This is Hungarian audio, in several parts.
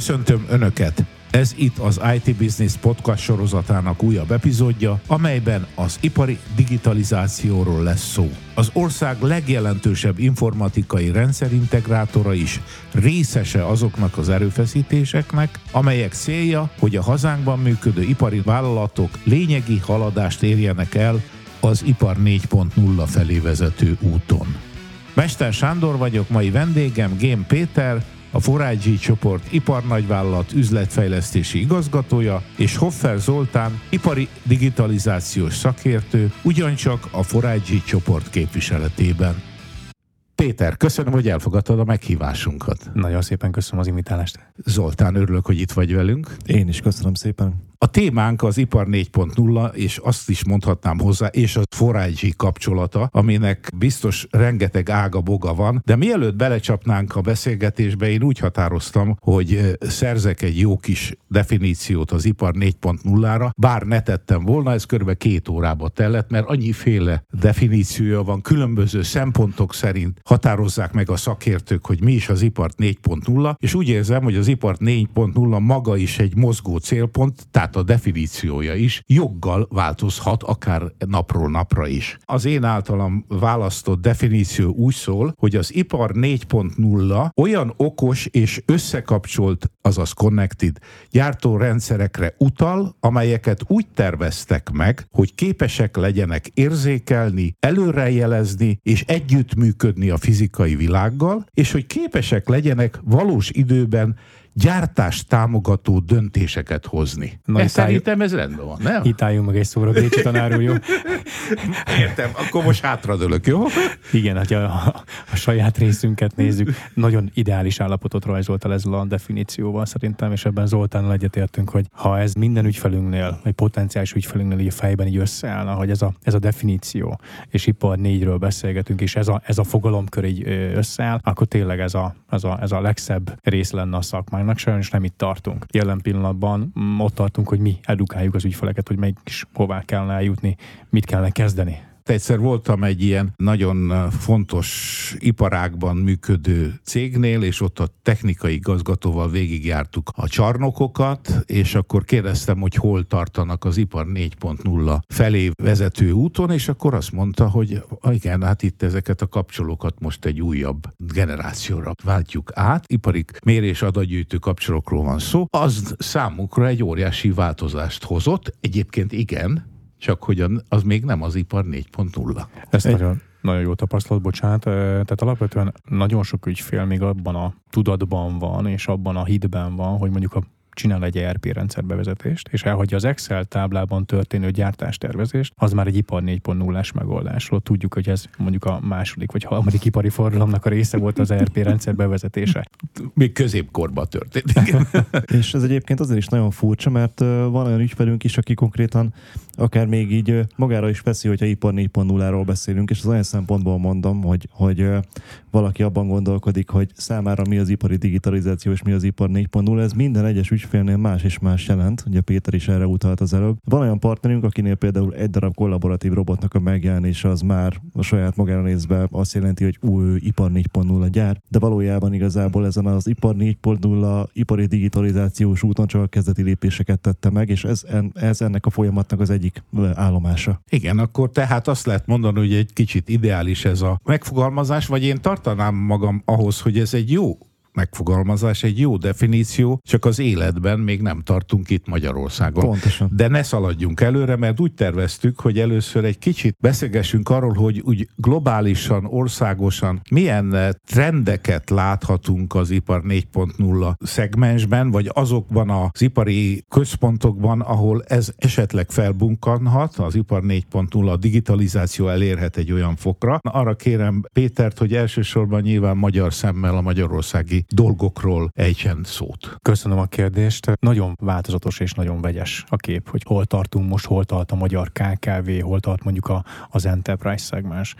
Köszöntöm Önöket! Ez itt az IT Business Podcast sorozatának újabb epizódja, amelyben az ipari digitalizációról lesz szó. Az ország legjelentősebb informatikai rendszerintegrátora is részese azoknak az erőfeszítéseknek, amelyek célja, hogy a hazánkban működő ipari vállalatok lényegi haladást érjenek el az ipar 4.0 felé vezető úton. Mester Sándor vagyok, mai vendégem Gém Péter, a Forágyi csoport iparnagyvállalat üzletfejlesztési igazgatója, és Hoffer Zoltán ipari digitalizációs szakértő, ugyancsak a Forágyi csoport képviseletében. Péter, köszönöm, hogy elfogadtad a meghívásunkat. Nagyon szépen köszönöm az invitálást. Zoltán, örülök, hogy itt vagy velünk. Én is köszönöm szépen. A témánk az ipar 4.0, és azt is mondhatnám hozzá, és a forágyi kapcsolata, aminek biztos rengeteg ága boga van, de mielőtt belecsapnánk a beszélgetésbe, én úgy határoztam, hogy szerzek egy jó kis definíciót az ipar 4.0-ra, bár ne tettem volna, ez körülbelül két órába tellett, mert annyiféle definíciója van, különböző szempontok szerint. Határozzák meg a szakértők, hogy mi is az ipar 4.0, és úgy érzem, hogy az ipar 4.0 maga is egy mozgó célpont, tehát tehát a definíciója is joggal változhat akár napról napra is. Az én általam választott definíció úgy szól, hogy az ipar 4.0 olyan okos és összekapcsolt, azaz connected gyártórendszerekre utal, amelyeket úgy terveztek meg, hogy képesek legyenek érzékelni, előrejelezni és együttműködni a fizikai világgal, és hogy képesek legyenek valós időben gyártást támogató döntéseket hozni. Na, ez szerintem ez rendben van, nem? Hitáljunk meg egy szóra, Bécsi tanár jó? Értem, akkor most hátradőlök, jó? Igen, hát a, a, a saját részünket nézzük. Nagyon ideális állapotot rajzolta ezzel a definícióval szerintem, és ebben Zoltánnal egyetértünk, hogy ha ez minden ügyfelünknél, vagy potenciális ügyfelünknél így a fejben így összeállna, hogy ez a, ez a definíció, és ipar négyről beszélgetünk, és ez a, ez a fogalomkör így összeáll, akkor tényleg ez a, ez a, ez a legszebb rész lenne a szakmának vannak, sajnos nem itt tartunk. Jelen pillanatban ott tartunk, hogy mi edukáljuk az ügyfeleket, hogy melyik hová kellene eljutni, mit kellene kezdeni Egyszer voltam egy ilyen nagyon fontos iparágban működő cégnél, és ott a technikai igazgatóval végigjártuk a csarnokokat, és akkor kérdeztem, hogy hol tartanak az ipar 4.0 felé vezető úton, és akkor azt mondta, hogy igen, hát itt ezeket a kapcsolókat most egy újabb generációra váltjuk át. Ipari mérés adatgyűjtő kapcsolókról van szó. Az számukra egy óriási változást hozott. Egyébként igen, csak hogy az még nem az ipar 4.0. Ezt Egy... nagyon, nagyon jó tapasztalat, bocsánat. Tehát alapvetően nagyon sok ügyfél még abban a tudatban van, és abban a hitben van, hogy mondjuk a csinál egy ERP rendszerbevezetést, és elhagyja az Excel táblában történő gyártástervezést, az már egy ipar 4.0-ás megoldásról. Tudjuk, hogy ez mondjuk a második vagy harmadik ipari forradalomnak a része volt az ERP rendszer bevezetése. Még középkorban történt. és ez egyébként azért is nagyon furcsa, mert van olyan ügyfelünk is, aki konkrétan akár még így magára is veszi, hogyha ipar 4.0-ról beszélünk, és az olyan szempontból mondom, hogy, hogy valaki abban gondolkodik, hogy számára mi az ipari digitalizáció és mi az ipar 4.0, ez minden egyes ügyfélnél más és más jelent, ugye Péter is erre utalt az előbb. Van olyan partnerünk, akinél például egy darab kollaboratív robotnak a megjelenése az már a saját magára nézve azt jelenti, hogy új ipar 4.0 gyár, de valójában igazából ezen az ipar 4.0 ipari digitalizációs úton csak a kezdeti lépéseket tette meg, és ez, ez ennek a folyamatnak az egyik állomása. Igen, akkor tehát azt lehet mondani, hogy egy kicsit ideális ez a megfogalmazás, vagy én tartanám magam ahhoz, hogy ez egy jó megfogalmazás, egy jó definíció, csak az életben még nem tartunk itt Magyarországon. Pontosan. De ne szaladjunk előre, mert úgy terveztük, hogy először egy kicsit beszélgessünk arról, hogy úgy globálisan, országosan milyen trendeket láthatunk az ipar 4.0 szegmensben, vagy azokban az ipari központokban, ahol ez esetleg felbunkanhat, az ipar 4.0, a digitalizáció elérhet egy olyan fokra. Arra kérem Pétert, hogy elsősorban nyilván magyar szemmel a magyarországi dolgokról ejtsen szót. Köszönöm a kérdést. Nagyon változatos és nagyon vegyes a kép, hogy hol tartunk most, hol tart a magyar KKV, hol tart mondjuk a, az enterprise szegmens.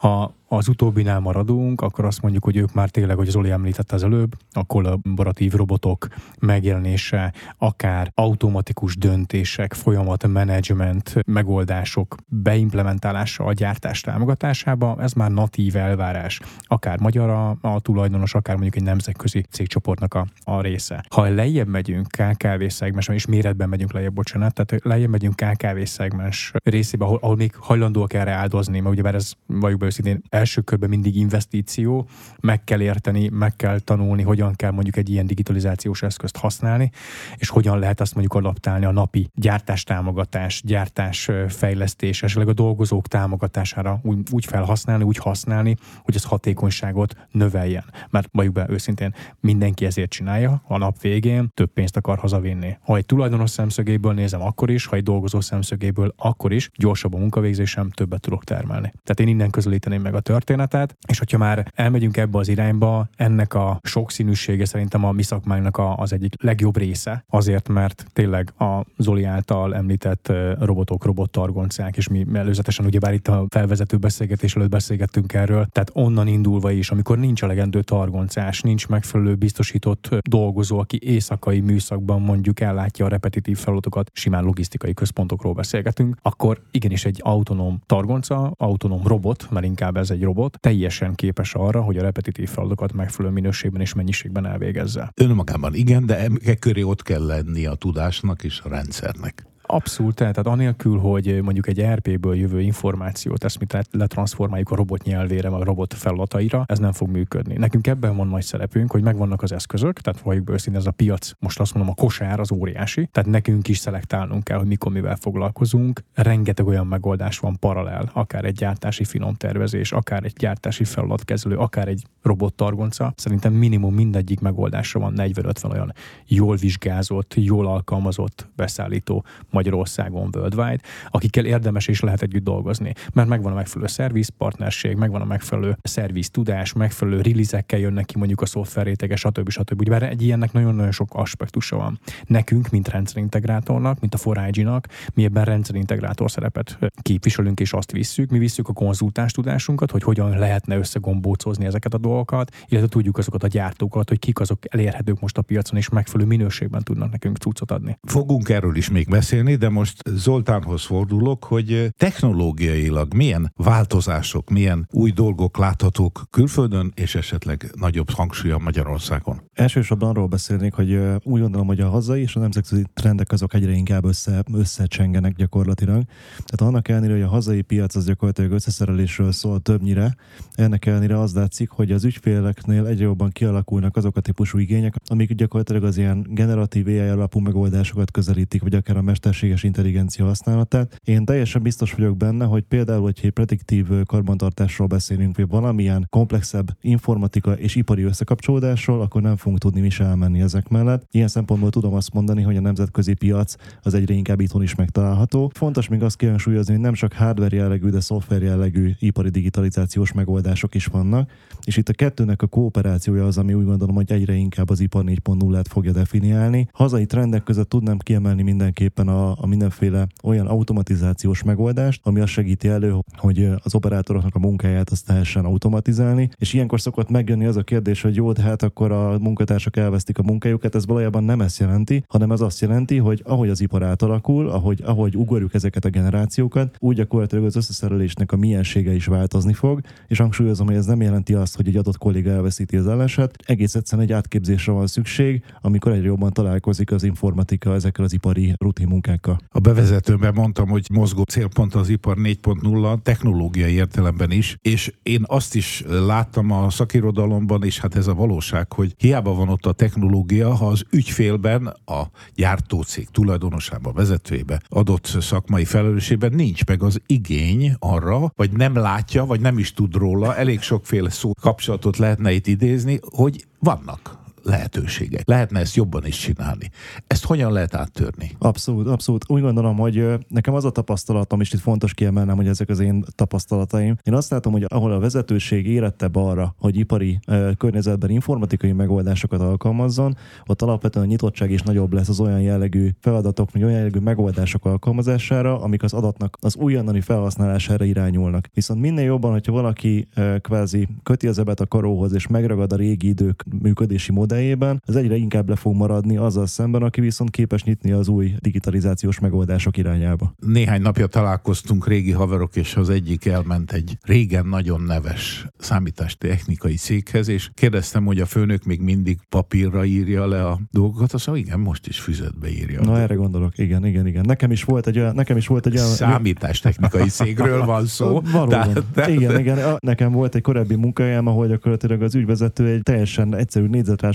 A, az utóbbinál maradunk, akkor azt mondjuk, hogy ők már tényleg, hogy Zoli említette az előbb, a kollaboratív robotok megjelenése, akár automatikus döntések, folyamat menedzsment megoldások beimplementálása a gyártás támogatásába, ez már natív elvárás, akár magyar a, a tulajdonos, akár mondjuk egy nemzetközi cégcsoportnak a, a része. Ha lejjebb megyünk KKV szegmens, és méretben megyünk lejjebb, bocsánat, tehát lejjebb megyünk KKV szegmens részébe, ahol, ahol még hajlandóak erre áldozni, mert ugyebár ez vagyok be őszintén első körben mindig investíció, meg kell érteni, meg kell tanulni, hogyan kell mondjuk egy ilyen digitalizációs eszközt használni, és hogyan lehet azt mondjuk adaptálni a napi gyártás támogatás, gyártás fejlesztés, esetleg a dolgozók támogatására úgy, úgy felhasználni, úgy használni, hogy ez hatékonyságot növeljen. Mert valljuk be őszintén, mindenki ezért csinálja, a nap végén több pénzt akar hazavinni. Ha egy tulajdonos szemszögéből nézem, akkor is, ha egy dolgozó szemszögéből, akkor is gyorsabb a munkavégzésem, többet tudok termelni. Tehát én innen közelíteném meg a történetet, és hogyha már elmegyünk ebbe az irányba, ennek a sokszínűsége szerintem a mi szakmánknak a, az egyik legjobb része, azért, mert tényleg a Zoli által említett robotok, robottargoncák, és mi előzetesen ugyebár itt a felvezető beszélgetés előtt beszélgettünk erről, tehát onnan indulva is, amikor nincs elegendő targoncás, nincs megfelelő biztosított dolgozó, aki éjszakai műszakban mondjuk ellátja a repetitív feladatokat, simán logisztikai központokról beszélgetünk, akkor igenis egy autonóm targonca, autonóm robot, mert inkább ez egy robot, teljesen képes arra, hogy a repetitív feladatokat megfelelő minőségben és mennyiségben elvégezze. Önmagában igen, de e köré ott kell lenni a tudásnak és a rendszernek. Abszolút, tehát anélkül, hogy mondjuk egy RP-ből jövő információt, ezt mit letransformáljuk a robot nyelvére, vagy a robot feladataira, ez nem fog működni. Nekünk ebben van nagy szerepünk, hogy megvannak az eszközök, tehát valljuk be ez a piac, most azt mondom, a kosár az óriási, tehát nekünk is szelektálnunk kell, hogy mikor mivel foglalkozunk. Rengeteg olyan megoldás van paralel, akár egy gyártási finom tervezés, akár egy gyártási feladatkezelő, akár egy robottargonca. Szerintem minimum mindegyik megoldásra van 40-50 olyan jól vizsgázott, jól alkalmazott beszállító Magyarországon worldwide, akikkel érdemes és lehet együtt dolgozni, mert megvan a megfelelő szerviz partnerség, megvan a megfelelő szerviz tudás, megfelelő release jönnek ki mondjuk a szoftver rétege, stb. stb. Ugye, egy ilyennek nagyon-nagyon sok aspektusa van. Nekünk, mint rendszerintegrátornak, mint a 4 nak mi ebben rendszerintegrátor szerepet képviselünk és azt visszük. Mi visszük a konzultás tudásunkat, hogy hogyan lehetne összegombócozni ezeket a dolgokat, illetve tudjuk azokat a gyártókat, hogy kik azok elérhetők most a piacon, és megfelelő minőségben tudnak nekünk cuccot adni. Fogunk erről is még beszélni, beszélni, de most Zoltánhoz fordulok, hogy technológiailag milyen változások, milyen új dolgok láthatók külföldön, és esetleg nagyobb hangsúlya Magyarországon. Elsősorban arról beszélnék, hogy úgy gondolom, hogy a hazai és a nemzetközi trendek azok egyre inkább össze, összecsengenek gyakorlatilag. Tehát annak ellenére, hogy a hazai piac az gyakorlatilag összeszerelésről szól többnyire, ennek ellenére az látszik, hogy az ügyféleknél egyre jobban kialakulnak azok a típusú igények, amik gyakorlatilag az ilyen generatív AI alapú megoldásokat közelítik, vagy akár a mester mesterséges intelligencia használatát. Én teljesen biztos vagyok benne, hogy például, hogy egy prediktív karbantartásról beszélünk, vagy valamilyen komplexebb informatika és ipari összekapcsolódásról, akkor nem fogunk tudni mi se elmenni ezek mellett. Ilyen szempontból tudom azt mondani, hogy a nemzetközi piac az egyre inkább itthon is megtalálható. Fontos még azt kihangsúlyozni, hogy nem csak hardware jellegű, de szoftver jellegű ipari digitalizációs megoldások is vannak, és itt a kettőnek a kooperációja az, ami úgy gondolom, hogy egyre inkább az ipar 4.0-át fogja definiálni. Hazai trendek között tudnám kiemelni mindenképpen a a, mindenféle olyan automatizációs megoldást, ami azt segíti elő, hogy az operátoroknak a munkáját azt tehessen automatizálni, és ilyenkor szokott megjönni az a kérdés, hogy jó, hát akkor a munkatársak elvesztik a munkájukat, ez valójában nem ezt jelenti, hanem ez azt jelenti, hogy ahogy az ipar átalakul, ahogy, ahogy ugorjuk ezeket a generációkat, úgy gyakorlatilag az összeszerelésnek a miensége is változni fog, és hangsúlyozom, hogy ez nem jelenti azt, hogy egy adott kolléga elveszíti az állását, egész egyszerűen egy átképzésre van szükség, amikor egyre jobban találkozik az informatika ezekkel az ipari rutin munkák technika. A bevezetőben. Mondtam, hogy mozgó célpont az ipar 4.0 technológiai értelemben is, és én azt is láttam a szakirodalomban, és hát ez a valóság, hogy hiába van ott a technológia, ha az ügyfélben, a gyártócég tulajdonosában, vezetőjében adott szakmai felelősségben nincs meg az igény arra, vagy nem látja, vagy nem is tud róla, elég sokféle szó kapcsolatot lehetne itt idézni, hogy vannak lehetőségek. Lehetne ezt jobban is csinálni. Ezt hogyan lehet áttörni? Abszolút, abszolút. Úgy gondolom, hogy nekem az a tapasztalatom, és itt fontos kiemelnem, hogy ezek az én tapasztalataim. Én azt látom, hogy ahol a vezetőség érettebb arra, hogy ipari uh, környezetben informatikai megoldásokat alkalmazzon, ott alapvetően a nyitottság is nagyobb lesz az olyan jellegű feladatok, vagy olyan jellegű megoldások alkalmazására, amik az adatnak az újonnani felhasználására irányulnak. Viszont minél jobban, hogyha valaki kvázi köti az ebet a karóhoz, és megragad a régi idők működési modelljében, az egyre inkább le fog maradni azzal szemben, aki viszont képes nyitni az új digitalizációs megoldások irányába. Néhány napja találkoztunk régi haverok, és az egyik elment egy régen nagyon neves számítástechnikai céghez, és kérdeztem, hogy a főnök még mindig papírra írja le a dolgokat, azt mondja, igen, most is füzetbe írja. Na erre gondolok, igen, igen, igen. Nekem is volt egy olyan, nekem is volt egy olyan... Számítástechnikai cégről van szó. Valóban. De, de... Igen, igen. Nekem volt egy korábbi munkahelyem, ahol gyakorlatilag az ügyvezető egy teljesen egyszerű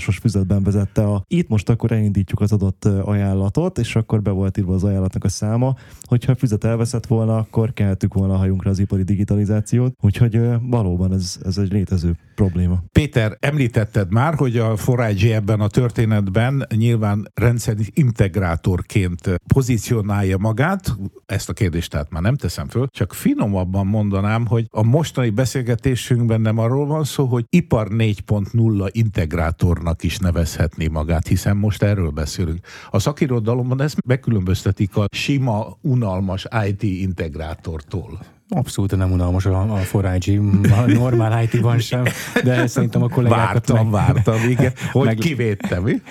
négyzetrásos füzetben vezette a itt most akkor elindítjuk az adott ajánlatot, és akkor be volt írva az ajánlatnak a száma. Hogyha a füzet elveszett volna, akkor keltük volna a hajunkra az ipari digitalizációt. Úgyhogy valóban ez, ez egy létező probléma. Péter, említetted már, hogy a Forage ebben a történetben nyilván rendszer integrátorként pozícionálja magát. Ezt a kérdést tehát már nem teszem föl, csak finomabban mondanám, hogy a mostani beszélgetésünkben nem arról van szó, hogy ipar 4.0 integrátornak is nevezhetné magát, hiszen most erről beszélünk. A szakirodalomban ezt megkülönböztetik a sima, unalmas IT integrátortól. Abszolút nem unalmas a, a forágyi, a normál IT-ban sem, de szerintem a kollégákat... Vártam, meg, vártam, igen, hogy meg, kivédtem, mi?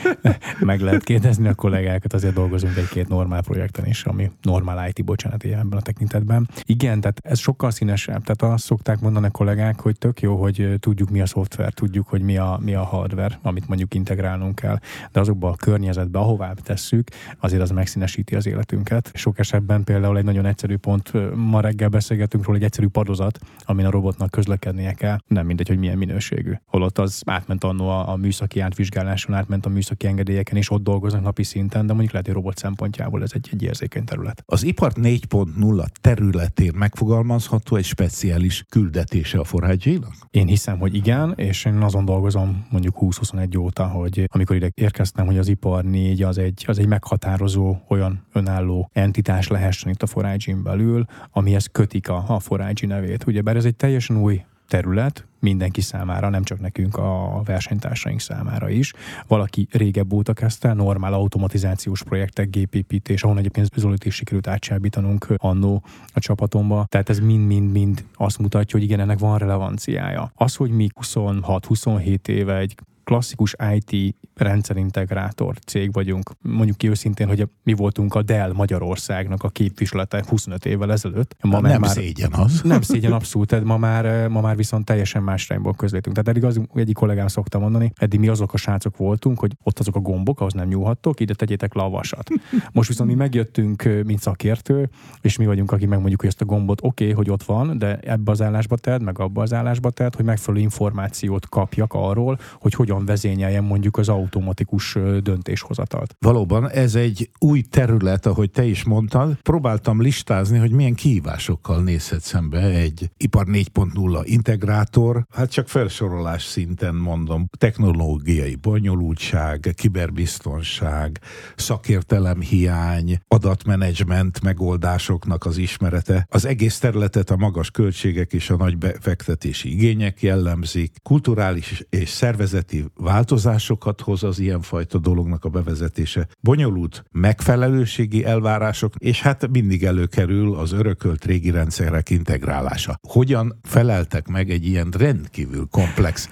Meg lehet kérdezni a kollégákat, azért dolgozunk egy-két normál projekten is, ami normál IT, bocsánat, ebben a tekintetben. Igen, tehát ez sokkal színesebb. Tehát azt szokták mondani a kollégák, hogy tök jó, hogy tudjuk mi a szoftver, tudjuk, hogy mi a, mi a hardware, amit mondjuk integrálnunk kell, de azokban a környezetben, ahová tesszük, azért az megszínesíti az életünket. Sok esetben például egy nagyon egyszerű pont, ma reggel beszélgetünk beszélgetünk róla, egy egyszerű padozat, amin a robotnak közlekednie kell, nem mindegy, hogy milyen minőségű. Holott az átment annó a, a műszaki átvizsgáláson, átment a műszaki engedélyeken, és ott dolgoznak napi szinten, de mondjuk lehet, hogy robot szempontjából ez egy, egy érzékeny terület. Az ipar 4.0 területén megfogalmazható egy speciális küldetése a forrágyénak? Én hiszem, hogy igen, és én azon dolgozom mondjuk 20-21 óta, hogy amikor ide érkeztem, hogy az ipar 4 az egy, az egy meghatározó olyan önálló entitás lehessen itt a forrágyin belül, amihez kötik a a, a Forágyi nevét. Ugyebár ez egy teljesen új terület, mindenki számára, nem csak nekünk, a versenytársaink számára is. Valaki régebb óta kezdte, normál automatizációs projektek, gépépítés, ahol egyébként Zolit is sikerült átsábítanunk annó a csapatomba. Tehát ez mind-mind-mind azt mutatja, hogy igen, ennek van relevanciája. Az, hogy mi 26-27 éve egy klasszikus IT rendszerintegrátor cég vagyunk. Mondjuk ki őszintén, hogy mi voltunk a Dell Magyarországnak a képviselete 25 évvel ezelőtt. Ma nem már, szégyen az. Nem szégyen abszolút, tehát ma már, ma már viszont teljesen más irányból közlétünk. Tehát eddig az egyik kollégám szokta mondani, eddig mi azok a srácok voltunk, hogy ott azok a gombok, ahhoz nem nyúlhattok, ide tegyétek le a vasat. Most viszont mi megjöttünk, mint szakértő, és mi vagyunk, akik megmondjuk, hogy ezt a gombot oké, okay, hogy ott van, de ebbe az állásba tedd, meg abba az állásba tedd, hogy megfelelő információt kapjak arról, hogy hogyan vezényeljen mondjuk az autó automatikus döntéshozatalt. Valóban ez egy új terület, ahogy te is mondtad. Próbáltam listázni, hogy milyen kihívásokkal nézhet szembe egy ipar 4.0 integrátor. Hát csak felsorolás szinten mondom. Technológiai bonyolultság, kiberbiztonság, szakértelem hiány, adatmenedzsment megoldásoknak az ismerete. Az egész területet a magas költségek és a nagy befektetési igények jellemzik, kulturális és szervezeti változásokat hoz hoz az ilyenfajta dolognak a bevezetése. Bonyolult megfelelőségi elvárások, és hát mindig előkerül az örökölt régi rendszerek integrálása. Hogyan feleltek meg egy ilyen rendkívül komplex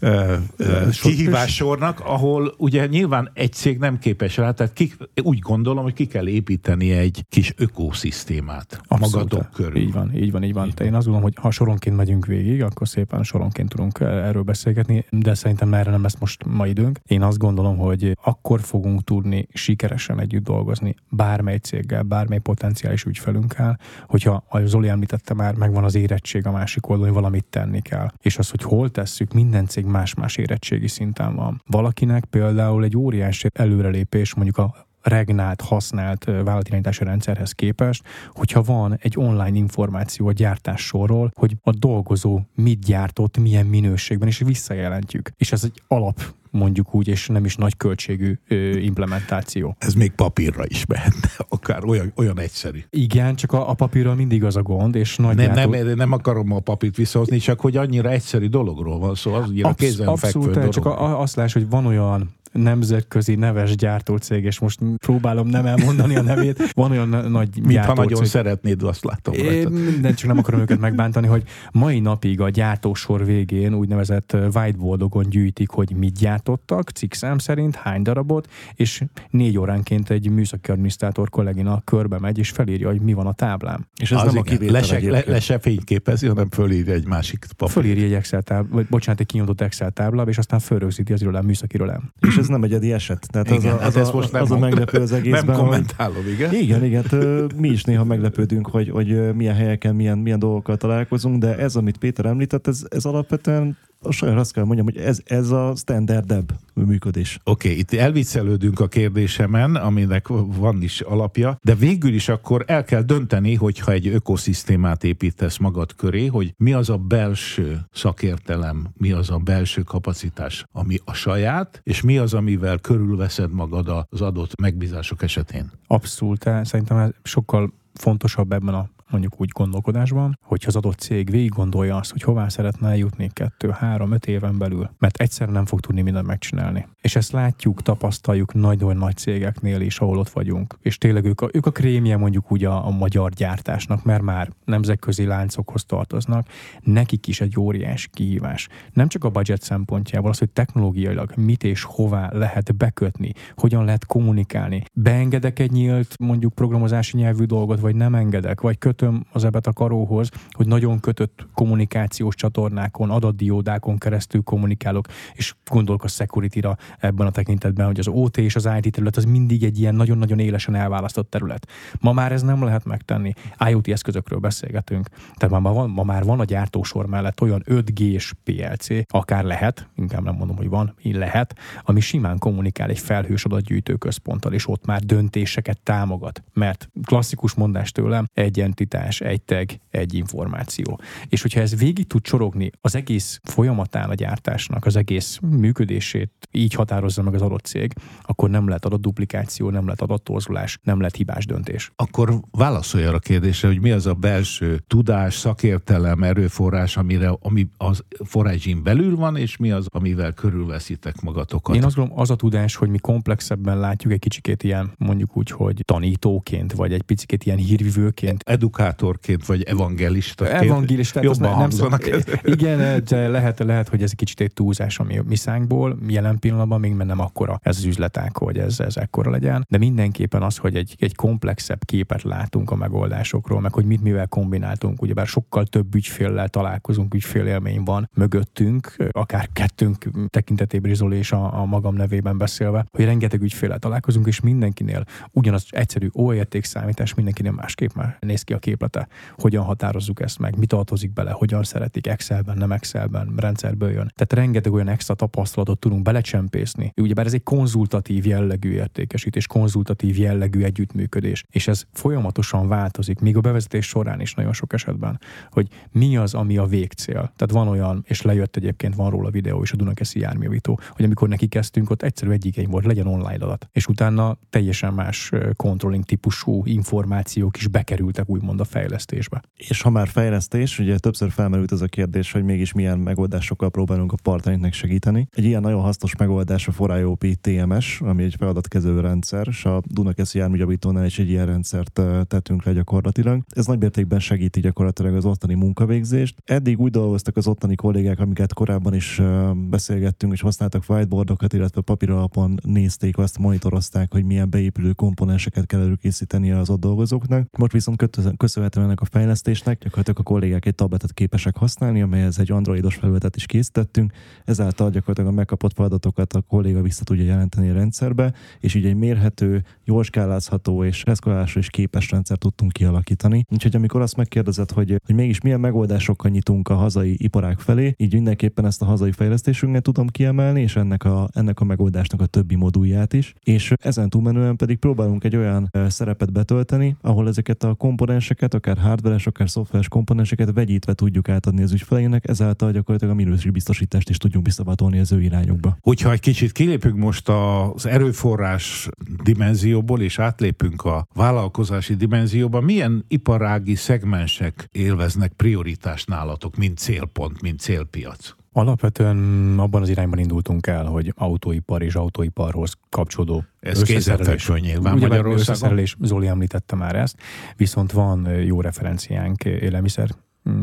uh, kihívássornak, ahol ugye nyilván egy cég nem képes rá, tehát ki, úgy gondolom, hogy ki kell építeni egy kis ökoszisztémát a magatok körül. Így van, így van, így van. Így van. Én azt gondolom, hogy ha soronként megyünk végig, akkor szépen soronként tudunk erről beszélgetni, de szerintem erre nem lesz most ma időnk. Én azt gondolom, hogy akkor fogunk tudni sikeresen együtt dolgozni bármely céggel, bármely potenciális ügyfelünkkel, hogyha, ahogy Zoli említette már, megvan az érettség a másik oldalon, hogy valamit tenni kell. És az, hogy hol tesszük, minden cég más-más érettségi szinten van. Valakinek például egy óriási előrelépés mondjuk a regnált, használt vállalatirányítási rendszerhez képest, hogyha van egy online információ a gyártás sorról, hogy a dolgozó mit gyártott, milyen minőségben, és visszajelentjük. És ez egy alap mondjuk úgy, és nem is nagy költségű implementáció. Ez még papírra is mehetne, akár olyan, olyan egyszerű. Igen, csak a, a papírral mindig az a gond, és nagy Nem, gyártó- nem, nem akarom a papírt visszahozni, csak hogy annyira egyszerű dologról van szó, az annyira Absz- kézenfekvő abszolút, dolog. csak a, a- azt láss, hogy van olyan nemzetközi neves gyártócég, és most próbálom nem elmondani a nevét, van olyan na- nagy Mintha nagyon szeretnéd, azt látom É, rajta. minden, csak nem akarom őket megbántani, hogy mai napig a gyártósor végén úgynevezett whiteboardokon gyűjtik, hogy mit gyártottak, cikkszám szerint, hány darabot, és négy óránként egy műszaki adminisztrátor kollégina körbe megy, és felírja, hogy mi van a táblán. És ez Az nem a kivétel le, se, le, le se fényképezi, hanem fölírja egy másik papírt. Fölírja egy Excel tábla, vagy bocsánat, egy kinyomtott Excel tábla, és aztán fölrögzíti az irodalom, műszaki irodalom. És ez nem egyedi eset. Tehát az, Igen, a, hát az, ezt a, most nem az a meglepő az Nem egészben, hogy kommentálom, igen? igen, igen, hát, mi is néha meglepődünk, hogy, hogy milyen helyeken, milyen, milyen dolgokkal találkozunk, de ez, amit Péter említett, ez, ez alapvetően a saját azt kell mondjam, hogy ez, ez a standardebb működés. Oké, okay, itt elviccelődünk a kérdésemen, aminek van is alapja, de végül is akkor el kell dönteni, hogyha egy ökoszisztémát építesz magad köré, hogy mi az a belső szakértelem, mi az a belső kapacitás, ami a saját, és mi az, amivel körülveszed magad az adott megbízások esetén. Abszolút, szerintem ez sokkal fontosabb ebben a mondjuk úgy gondolkodásban, hogyha az adott cég végig gondolja azt, hogy hová szeretne eljutni kettő, három, öt éven belül, mert egyszer nem fog tudni mindent megcsinálni. És ezt látjuk, tapasztaljuk nagyon nagy cégeknél is, ahol ott vagyunk. És tényleg ők a, ők a krémje mondjuk úgy a, a magyar gyártásnak, mert már nemzetközi láncokhoz tartoznak, nekik is egy óriási kihívás. Nem csak a budget szempontjából, az, hogy technológiailag mit és hová lehet bekötni, hogyan lehet kommunikálni. Beengedek egy nyílt mondjuk programozási nyelvű dolgot, vagy nem engedek, vagy kötöm az ebet a karóhoz, hogy nagyon kötött kommunikációs csatornákon, adatdiódákon keresztül kommunikálok, és gondolok a security-ra ebben a tekintetben, hogy az OT és az IT terület az mindig egy ilyen nagyon-nagyon élesen elválasztott terület. Ma már ez nem lehet megtenni. IoT eszközökről beszélgetünk. Tehát ma, van, ma már van a gyártósor mellett olyan 5G-s PLC, akár lehet, inkább nem mondom, hogy van, így lehet, ami simán kommunikál egy felhős adatgyűjtő központtal, és ott már döntéseket támogat. Mert klasszikus mondás tőlem, egy entitás, egy tag, egy információ. És hogyha ez végig tud csorogni az egész folyamatán a gyártásnak, az egész működését így határozza meg az adott cég, akkor nem lehet adott duplikáció, nem lehet adattorzulás, nem lehet hibás döntés. Akkor válaszolj arra a kérdésre, hogy mi az a belső tudás, szakértelem, erőforrás, amire, ami az forrágyin belül van, és mi az, amivel körülveszitek magatokat. Én azt gondolom, az a tudás, hogy mi komplexebben látjuk egy kicsikét ilyen, mondjuk úgy, hogy tanítóként, vagy egy picit ilyen hírvivőként, Edukátorként, vagy evangelistaként. Evangélista, tehát az Jobban ne- nem hangzanak. Igen, de lehet, lehet, hogy ez egy kicsit egy túlzás a mi, mi szánkból. Jelen pillanatban még nem akkora ez az üzleták, hogy ez, ez ekkora legyen. De mindenképpen az, hogy egy, egy komplexebb képet látunk a megoldásokról, meg hogy mit mivel kombináltunk. Ugyebár sokkal több ügyféllel találkozunk, ügyfélélmény van mögöttünk, akár kettőnk tekintetében Zoli és a, a magam nevében beszélve, hogy rengeteg ügyféllel találkozunk, és mindenkinél ugyanaz egyszerű óértékszámítás, mindenkinél másképp már néz ki a képlete. Hogyan határozzuk ezt meg, mi tartozik bele, hogyan szeretik, Excelben, nem Excelben, rendszerből jön. Tehát rengeteg olyan extra tapasztalatot tudunk belecsempészni. Ugyebár ez egy konzultatív jellegű értékesítés, konzultatív jellegű együttműködés, és ez folyamatosan változik, még a bevezetés során is nagyon sok esetben, hogy mi az, ami a végcél. Tehát van olyan, és lejött egyébként, van róla videó is a Dunakeszi járművító, hogy amikor neki kezdtünk, ott egyszerű egy igény volt, legyen online adat. És utána teljesen más controlling típusú információk is bekerültek úgymond a fejlesztésbe. És ha már fejlesztés, ugye többször felmerült ez a kérdés, hogy mégis milyen megoldásokkal próbálunk a partnerinknek segíteni. Egy ilyen nagyon hasznos megoldás a 4IOP TMS, ami egy feladatkezelő rendszer, és a Dunakeszi járműjavítónál is egy ilyen rendszert tettünk le gyakorlatilag. Ez nagymértékben segíti gyakorlatilag az ottani munkavégzést. Eddig úgy dolgoztak az ottani kollégák, amiket korábban is beszélgettünk, és használtak whiteboardokat, illetve papíralapon nézték azt, monitorozták, hogy milyen beépülő komponenseket kell előkészíteni az ott dolgozóknak. Most viszont köszönhetően ennek a fejlesztésnek gyakorlatilag a kollégák egy tabletet képesek használni, amelyhez egy androidos felületet is készítettünk. Ezáltal gyakorlatilag a megkapott feladatokat a kolléga vissza tudja jelenteni a rendszerbe, és így egy mérhető, jól skálázható és reszkolásra is képes rendszer tudtunk kialakítani. Úgyhogy amikor azt megkérdezed, hogy, hogy mégis milyen megoldásokkal nyitunk a hazai iparág felé, így mindenképpen ezt a hazai fejlesztésünknek tudom kiemelni, és ennek a, ennek a megoldásnak a többi modulját is. És ezen túlmenően pedig próbálunk egy olyan szerepet betölteni, ahol ezeket a komponenseket komponenseket, akár hardveres, akár szoftveres komponenseket vegyítve tudjuk átadni az ügyfeleinek, ezáltal gyakorlatilag a minőségbiztosítást is tudjunk visszavatolni az ő irányukba. Hogyha egy kicsit kilépünk most az erőforrás dimenzióból, és átlépünk a vállalkozási dimenzióba, milyen iparági szegmensek élveznek prioritást nálatok, mint célpont, mint célpiac? Alapvetően abban az irányban indultunk el, hogy autóipar és autóiparhoz kapcsolódó Ez kézenfekvő nyilván Ugye Magyarországon. összeszerelés, Zoli említette már ezt, viszont van jó referenciánk élelmiszer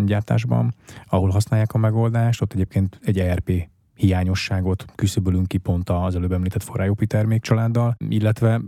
gyártásban, ahol használják a megoldást, ott egyébként egy ERP hiányosságot küszöbölünk ki pont az előbb említett forrájopi termékcsaláddal, illetve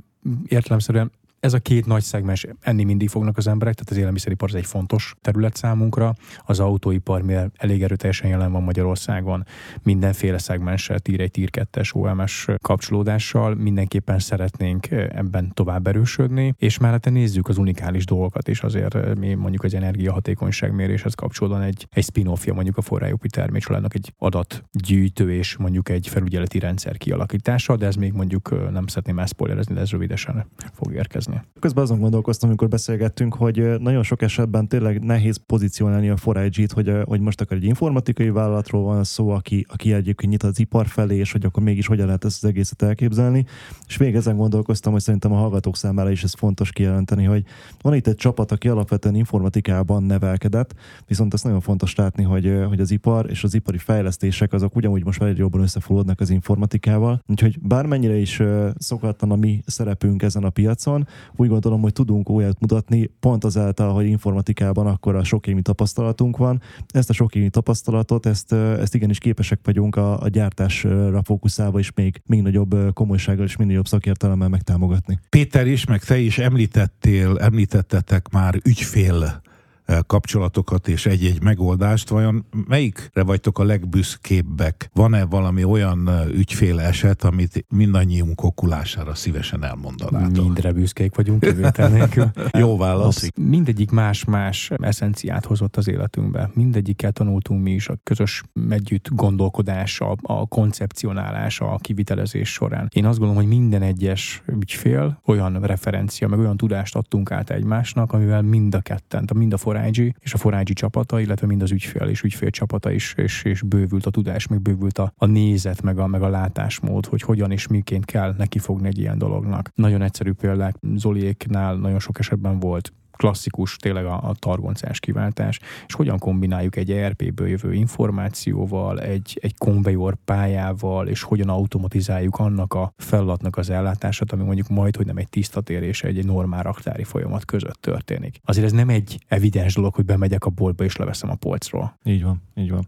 értelemszerűen ez a két nagy szegmens, enni mindig fognak az emberek, tehát az élelmiszeripar az egy fontos terület számunkra, az autóipar, mivel elég erőteljesen jelen van Magyarországon, mindenféle szegmenssel, tír 1, tír 2 OMS kapcsolódással, mindenképpen szeretnénk ebben tovább erősödni, és mellette nézzük az unikális dolgokat is, azért mi mondjuk az energiahatékonyság méréshez kapcsolódóan egy, egy spin-offja mondjuk a forrájopi termékcsaládnak egy adatgyűjtő és mondjuk egy felügyeleti rendszer kialakítása, de ez még mondjuk nem szeretném ezt spoilerezni, de ez rövidesen fog érkezni dolgozni. Közben azon gondolkoztam, amikor beszélgettünk, hogy nagyon sok esetben tényleg nehéz pozícionálni a 4 hogy, hogy most akar egy informatikai vállalatról van szó, aki, aki egyébként nyit az ipar felé, és hogy akkor mégis hogyan lehet ezt az egészet elképzelni. És még ezen gondolkoztam, hogy szerintem a hallgatók számára is ez fontos kijelenteni, hogy van itt egy csapat, aki alapvetően informatikában nevelkedett, viszont ezt nagyon fontos látni, hogy, hogy az ipar és az ipari fejlesztések azok ugyanúgy most már jobban összefonódnak az informatikával. Úgyhogy bármennyire is szokatlan a mi szerepünk ezen a piacon, úgy gondolom, hogy tudunk olyat mutatni, pont azáltal, hogy informatikában akkor a sok évi tapasztalatunk van. Ezt a sok évi tapasztalatot, ezt, ezt igenis képesek vagyunk a, a gyártásra fókuszálva és még, még nagyobb komolysággal és minél jobb szakértelemmel megtámogatni. Péter is, meg te is említettél, említettetek már ügyfél kapcsolatokat és egy-egy megoldást, vajon melyikre vagytok a legbüszkébbek? Van-e valami olyan ügyfél eset, amit mindannyiunk okulására szívesen elmondanátok? Mindre büszkék vagyunk, kivétel nélkül. Jó válasz. Mindegyik más-más eszenciát hozott az életünkbe. Mindegyikkel tanultunk mi is a közös együtt gondolkodás, a, a koncepcionálás, a kivitelezés során. Én azt gondolom, hogy minden egyes ügyfél olyan referencia, meg olyan tudást adtunk át egymásnak, amivel mind a ketten, mind a Forágyi és a Forágyi csapata, illetve mind az ügyfél és ügyfél csapata is, és, és bővült a tudás, meg bővült a, a nézet, meg a, meg a látásmód, hogy hogyan és miként kell neki fogni egy ilyen dolognak. Nagyon egyszerű példák, Zoliéknál nagyon sok esetben volt klasszikus tényleg a, a targoncás kiváltás, és hogyan kombináljuk egy ERP-ből jövő információval, egy, egy konvejor pályával, és hogyan automatizáljuk annak a feladatnak az ellátását, ami mondjuk majd, hogy nem egy tisztatérése egy, egy normál raktári folyamat között történik. Azért ez nem egy evidens dolog, hogy bemegyek a boltba és leveszem a polcról. Így van, így van.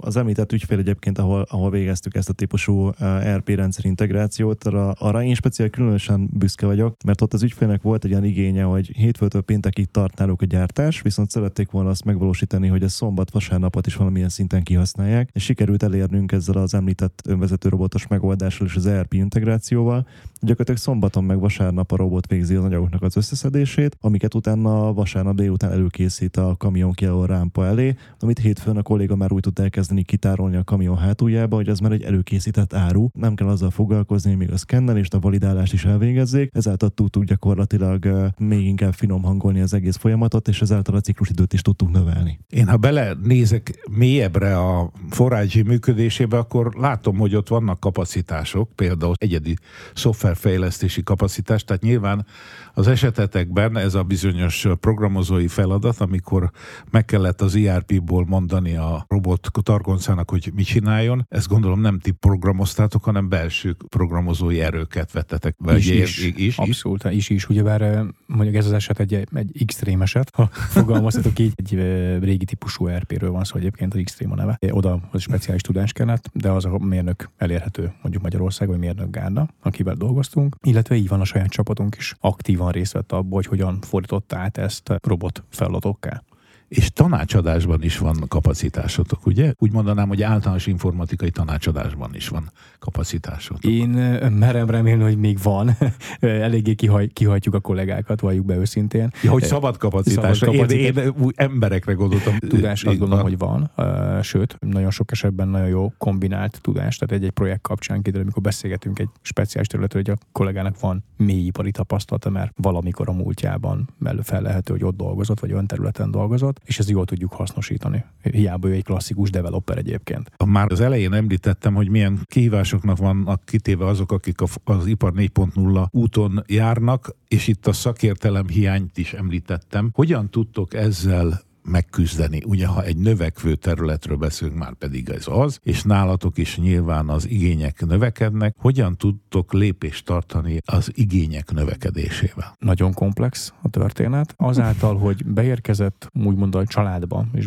Az említett ügyfél egyébként, ahol, ahol végeztük ezt a típusú ERP rendszer integrációt, arra, arra én speciál különösen büszke vagyok, mert ott az ügyfélnek volt egy olyan igénye, hogy hétfőtől péntekig tart náluk a gyártás, viszont szerették volna azt megvalósítani, hogy a szombat, vasárnapot is valamilyen szinten kihasználják, és sikerült elérnünk ezzel az említett önvezető robotos megoldással és az ERP integrációval. Gyakorlatilag szombaton meg vasárnap a robot végzi az anyagoknak az összeszedését, amiket utána vasárnap délután előkészít a kamion kiálló rámpa elé, amit hétfőn a kolléga már úgy tud elkezdeni kitárolni a kamion hátuljába, hogy az már egy előkészített áru, nem kell azzal foglalkozni, még a szkennelést, a validálást is elvégezzék, ezáltal tud gyakorlatilag még inkább finom hangolni az egész folyamatot, és ezáltal a ciklusidőt is tudtunk növelni. Én ha belenézek mélyebbre a forrágyi működésébe, akkor látom, hogy ott vannak kapacitások, például egyedi szoftverfejlesztési kapacitás, tehát nyilván az esetetekben ez a bizonyos programozói feladat, amikor meg kellett az IRP-ból mondani a robot targoncának, hogy mit csináljon, ezt gondolom nem ti programoztátok, hanem belső programozói erőket vettetek. Vagy is, is, is, is, abszolút, is, is. Ugyebár mondjuk ez az eset egy, egy extrém eset, ha fogalmazhatok így, egy régi típusú RP-ről van szó egyébként, az extrém a neve. Oda az speciális tudás kellett, de az a mérnök elérhető mondjuk Magyarországon, vagy mérnök Gárda, akivel dolgoztunk, illetve így van a saját csapatunk is aktív aktívan részt vett abban, hogy hogyan fordította át ezt robot feladatokká. És tanácsadásban is van kapacitásotok, ugye? Úgy mondanám, hogy általános informatikai tanácsadásban is van kapacitásotok. Én merem remélni, hogy még van. Eléggé kihaj, kihajtjuk a kollégákat, valljuk be őszintén. Ja, hogy szabad kapacitás. Szabad kapacitás. Én, én, én emberekre gondoltam. Tudás azt gondolom, hogy van. Sőt, nagyon sok esetben nagyon jó kombinált tudás. Tehát egy-egy projekt kapcsán kiderül, amikor beszélgetünk egy speciális területről, hogy a kollégának van mélyipari tapasztalata, mert valamikor a múltjában fellehető, hogy ott dolgozott, vagy olyan területen dolgozott, és ezt jól tudjuk hasznosítani. Hiába ő egy klasszikus developer egyébként. Már az elején említettem, hogy milyen kihívásoknak vannak kitéve azok, akik az ipar 4.0 úton járnak, és itt a szakértelem hiányt is említettem. Hogyan tudtok ezzel megküzdeni. Ugye, ha egy növekvő területről beszélünk, már pedig ez az, és nálatok is nyilván az igények növekednek, hogyan tudtok lépést tartani az igények növekedésével? Nagyon komplex a történet. Azáltal, hogy beérkezett úgymond a családba, és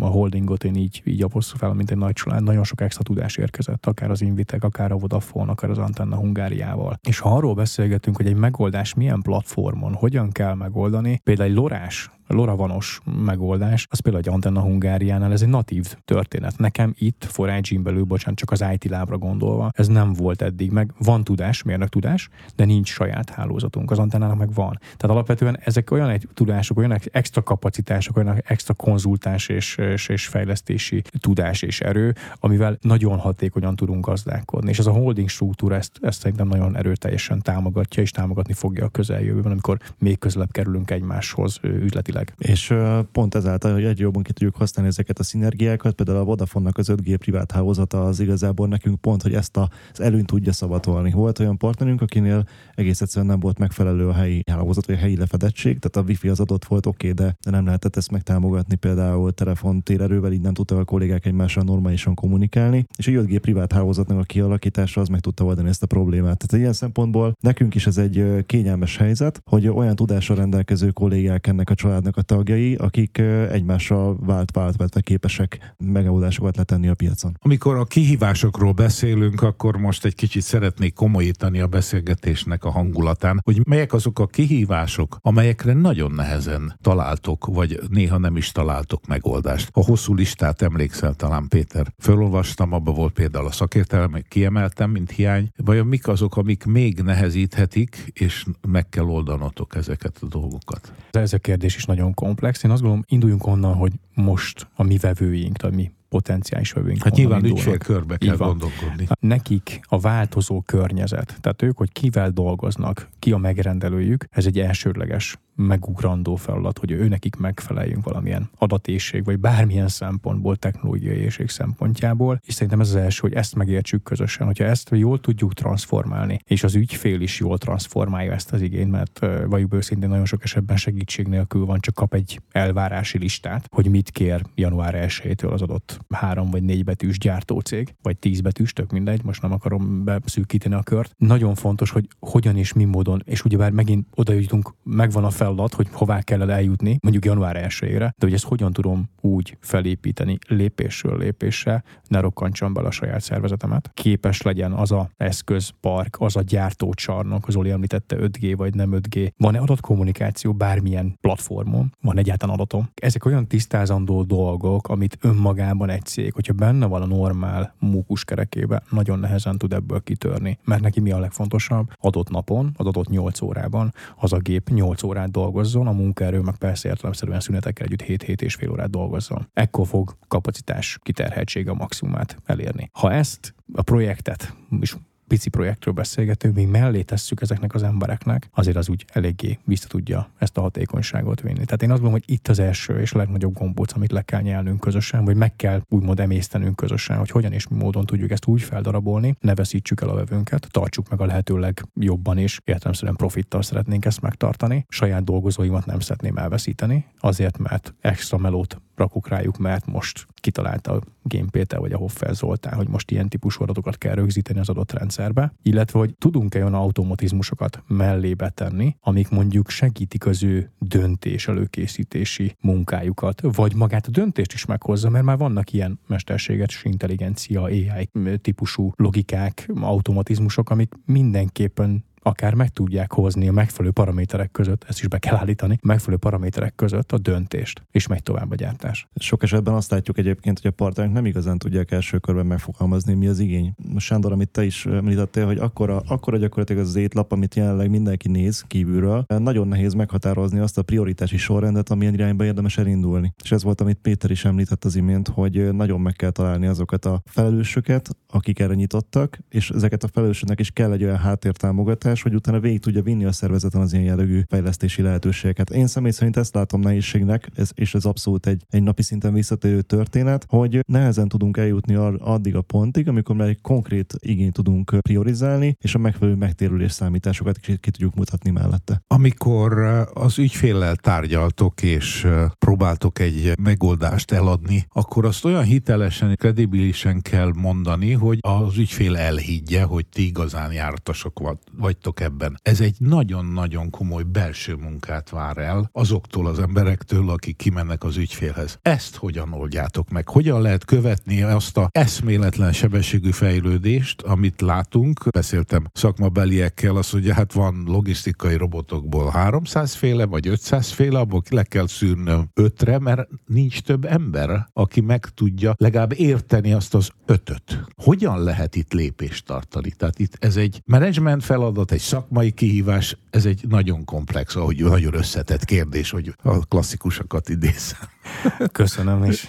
a holdingot én így, így fel, mint egy nagy család, nagyon sok extra tudás érkezett, akár az Invitek, akár a Vodafone, akár az Antenna Hungáriával. És ha arról beszélgetünk, hogy egy megoldás milyen platformon, hogyan kell megoldani, például egy lorás loravanos megoldás, az például egy Antenna Hungáriánál, ez egy natív történet. Nekem itt, forage belül, bocsánat, csak az IT lábra gondolva, ez nem volt eddig, meg van tudás, mérnök tudás, de nincs saját hálózatunk. Az antennának meg van. Tehát alapvetően ezek olyan egy tudások, olyan extra kapacitások, olyan extra konzultás és, és, és fejlesztési tudás és erő, amivel nagyon hatékonyan tudunk gazdálkodni. És ez a holding struktúra ezt, ezt szerintem nagyon erőteljesen támogatja, és támogatni fogja a közeljövőben, amikor még közelebb kerülünk egymáshoz üzleti eredetileg. És pont ezáltal, hogy egy jobban ki tudjuk használni ezeket a szinergiákat, például a Vodafone-nak az 5G privát hálózata az igazából nekünk pont, hogy ezt az előnyt tudja szavatolni. Volt olyan partnerünk, akinél egész egyszerűen nem volt megfelelő a helyi hálózat, vagy a helyi lefedettség, tehát a wifi az adott volt, oké, okay, de, de nem lehetett ezt megtámogatni például telefon térerővel, így nem tudtak a kollégák egymással normálisan kommunikálni, és a 5G privát hálózatnak a kialakítása az meg tudta oldani ezt a problémát. Tehát ilyen szempontból nekünk is ez egy kényelmes helyzet, hogy olyan tudással rendelkező kollégák ennek a család családnak a tagjai, akik egymással vált-vált vetve képesek megoldásokat letenni a piacon. Amikor a kihívásokról beszélünk, akkor most egy kicsit szeretnék komolyítani a beszélgetésnek a hangulatán, hogy melyek azok a kihívások, amelyekre nagyon nehezen találtok, vagy néha nem is találtok megoldást. A hosszú listát emlékszel talán, Péter. Fölolvastam, abba volt például a szakértelem, kiemeltem, mint hiány. Vajon mik azok, amik még nehezíthetik, és meg kell oldanotok ezeket a dolgokat? Ez a kérdés is nagyon komplex. Én azt gondolom, induljunk onnan, hogy most a mi vevőink, a mi potenciális vevőink. Hát nyilván ügyfélkörbe kell gondolkodni. Nekik a változó környezet, tehát ők, hogy kivel dolgoznak, ki a megrendelőjük, ez egy elsődleges megugrandó feladat, hogy ő nekik megfeleljünk valamilyen adatészség, vagy bármilyen szempontból, technológiai érség szempontjából. És szerintem ez az első, hogy ezt megértsük közösen, hogyha ezt jól tudjuk transformálni, és az ügyfél is jól transformálja ezt az igényt, mert vagy őszintén nagyon sok esetben segítség nélkül van, csak kap egy elvárási listát, hogy mit kér január 1 az adott három vagy négy betűs gyártócég, vagy tíz betűs, tök mindegy, most nem akarom beszűkíteni a kört. Nagyon fontos, hogy hogyan és mi módon, és ugyebár megint oda jutunk, megvan a feladat, hogy hová kell eljutni, mondjuk január 1 de hogy ezt hogyan tudom úgy felépíteni lépésről lépésre, ne rokkantsam bele a saját szervezetemet. Képes legyen az a eszközpark, az a gyártócsarnok, az Oli említette 5G vagy nem 5G. Van-e adatkommunikáció bármilyen platformon? Van egyáltalán adatom? Ezek olyan tisztázandó dolgok, amit önmagában egy cég, hogyha benne van a normál mókus kerekébe, nagyon nehezen tud ebből kitörni. Mert neki mi a legfontosabb? Adott napon, adott 8 órában az a gép 8 órát dolgozzon, a munkaerő meg persze értelemszerűen szünetekkel együtt 7-7 és fél órát dolgozzon. Ekkor fog kapacitás kiterheltsége a maximumát elérni. Ha ezt a projektet, is pici projektről beszélgetünk, még mellé tesszük ezeknek az embereknek, azért az úgy eléggé vissza tudja ezt a hatékonyságot vinni. Tehát én azt gondolom, hogy itt az első és legnagyobb gombóc, amit le kell nyelnünk közösen, vagy meg kell úgymond emésztenünk közösen, hogy hogyan és mi módon tudjuk ezt úgy feldarabolni, ne veszítsük el a vevőnket, tartsuk meg a lehető legjobban is, értelemszerűen profittal szeretnénk ezt megtartani, saját dolgozóimat nem szeretném elveszíteni, azért mert extra melót rakok rájuk, mert most kitalálta a Game Péter vagy a Hoffer Zoltán, hogy most ilyen típusú adatokat kell rögzíteni az adott rendszerbe, illetve hogy tudunk-e olyan automatizmusokat mellébe tenni, amik mondjuk segítik az ő döntés előkészítési munkájukat, vagy magát a döntést is meghozza, mert már vannak ilyen mesterséges intelligencia, AI típusú logikák, automatizmusok, amik mindenképpen akár meg tudják hozni a megfelelő paraméterek között, ezt is be kell állítani, megfelelő paraméterek között a döntést, és megy tovább a gyártás. Sok esetben azt látjuk egyébként, hogy a partnerek nem igazán tudják első körben megfogalmazni, mi az igény. Sándor, amit te is említettél, hogy akkora, akkora gyakorlatilag az étlap, amit jelenleg mindenki néz kívülről, nagyon nehéz meghatározni azt a prioritási sorrendet, amilyen irányba érdemes elindulni. És ez volt, amit Péter is említett az imént, hogy nagyon meg kell találni azokat a felelősöket, akik erre nyitottak, és ezeket a felelősöknek is kell egy olyan háttértámogatás, hogy utána végig tudja vinni a szervezeten az ilyen jellegű fejlesztési lehetőségeket. Én személy szerint ezt látom nehézségnek, ez, és ez abszolút egy, egy napi szinten visszatérő történet, hogy nehezen tudunk eljutni addig a pontig, amikor már egy konkrét igényt tudunk priorizálni, és a megfelelő megtérülés számításokat ki, ki tudjuk mutatni mellette. Amikor az ügyféllel tárgyaltok és próbáltok egy megoldást eladni, akkor azt olyan hitelesen, kredibilisen kell mondani, hogy az ügyfél elhiggye, hogy ti igazán jártasok vagytok ebben. Ez egy nagyon-nagyon komoly belső munkát vár el azoktól az emberektől, akik kimennek az ügyfélhez. Ezt hogyan oldjátok meg? Hogyan lehet követni azt a eszméletlen sebességű fejlődést, amit látunk? Beszéltem szakmabeliekkel, az, hogy hát van logisztikai robotokból 300 féle, vagy 500 féle, abból le kell szűrnöm ötre, mert nincs több ember, aki meg tudja legalább érteni azt az ötöt. Hogyan lehet itt lépést tartani? Tehát itt ez egy menedzsment feladat, egy szakmai kihívás, ez egy nagyon komplex, ahogy nagyon összetett kérdés, hogy a klasszikusakat idézem. Köszönöm, és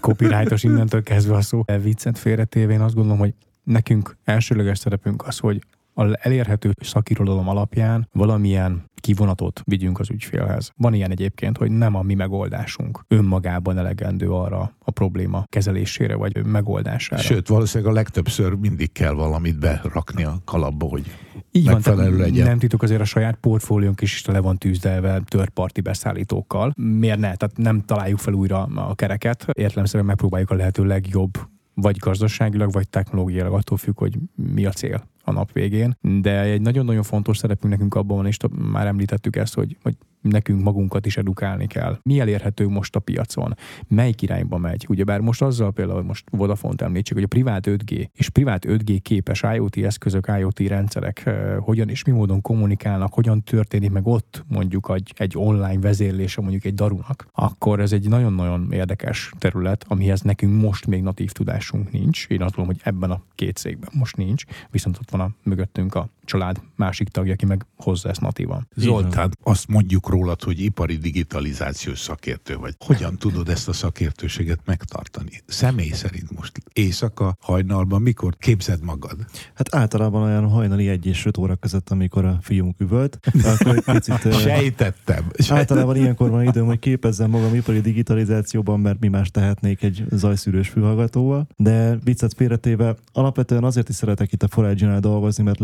copyrightos innentől kezdve a szó. Viccet félretéve én azt gondolom, hogy nekünk elsőleges szerepünk az, hogy a elérhető szakirodalom alapján valamilyen kivonatot vigyünk az ügyfélhez. Van ilyen egyébként, hogy nem a mi megoldásunk önmagában elegendő arra a probléma kezelésére vagy megoldására. Sőt, valószínűleg a legtöbbször mindig kell valamit berakni a kalapba, hogy így megfelelő van, legyen. Nem titok azért a saját portfóliónk is le van tűzdelve törparti beszállítókkal. Miért ne? Tehát nem találjuk fel újra a kereket. Értelemszerűen megpróbáljuk a lehető legjobb vagy gazdaságilag, vagy technológiailag, attól függ, hogy mi a cél a nap végén. De egy nagyon-nagyon fontos szerepünk nekünk abban van, és már említettük ezt, hogy, hogy nekünk magunkat is edukálni kell. Mi elérhető most a piacon? Melyik irányba megy? Ugyebár most azzal például, most Vodafone-t említsük, hogy a privát 5G és privát 5G képes IoT eszközök, IoT rendszerek hogyan és mi módon kommunikálnak, hogyan történik meg ott mondjuk egy, egy online vezérlése mondjuk egy darunak, akkor ez egy nagyon-nagyon érdekes terület, amihez nekünk most még natív tudásunk nincs. Én azt gondolom, hogy ebben a két székben most nincs, viszont ott van a mögöttünk a család másik tagja, aki meg hozza ezt natívan. Zoltán, azt mondjuk rólad, hogy ipari digitalizációs szakértő vagy. Hogyan tudod ezt a szakértőséget megtartani? Személy szerint most éjszaka, hajnalban, mikor képzed magad? Hát általában olyan hajnali egy és öt óra között, amikor a fiunk üvölt. Akkor egy picit, Sejtettem. Általában ilyenkor van időm, hogy képezzem magam ipari digitalizációban, mert mi más tehetnék egy zajszűrős fülhallgatóval. De viccet félretéve, alapvetően azért is szeretek itt a Forage-nál dolgozni, mert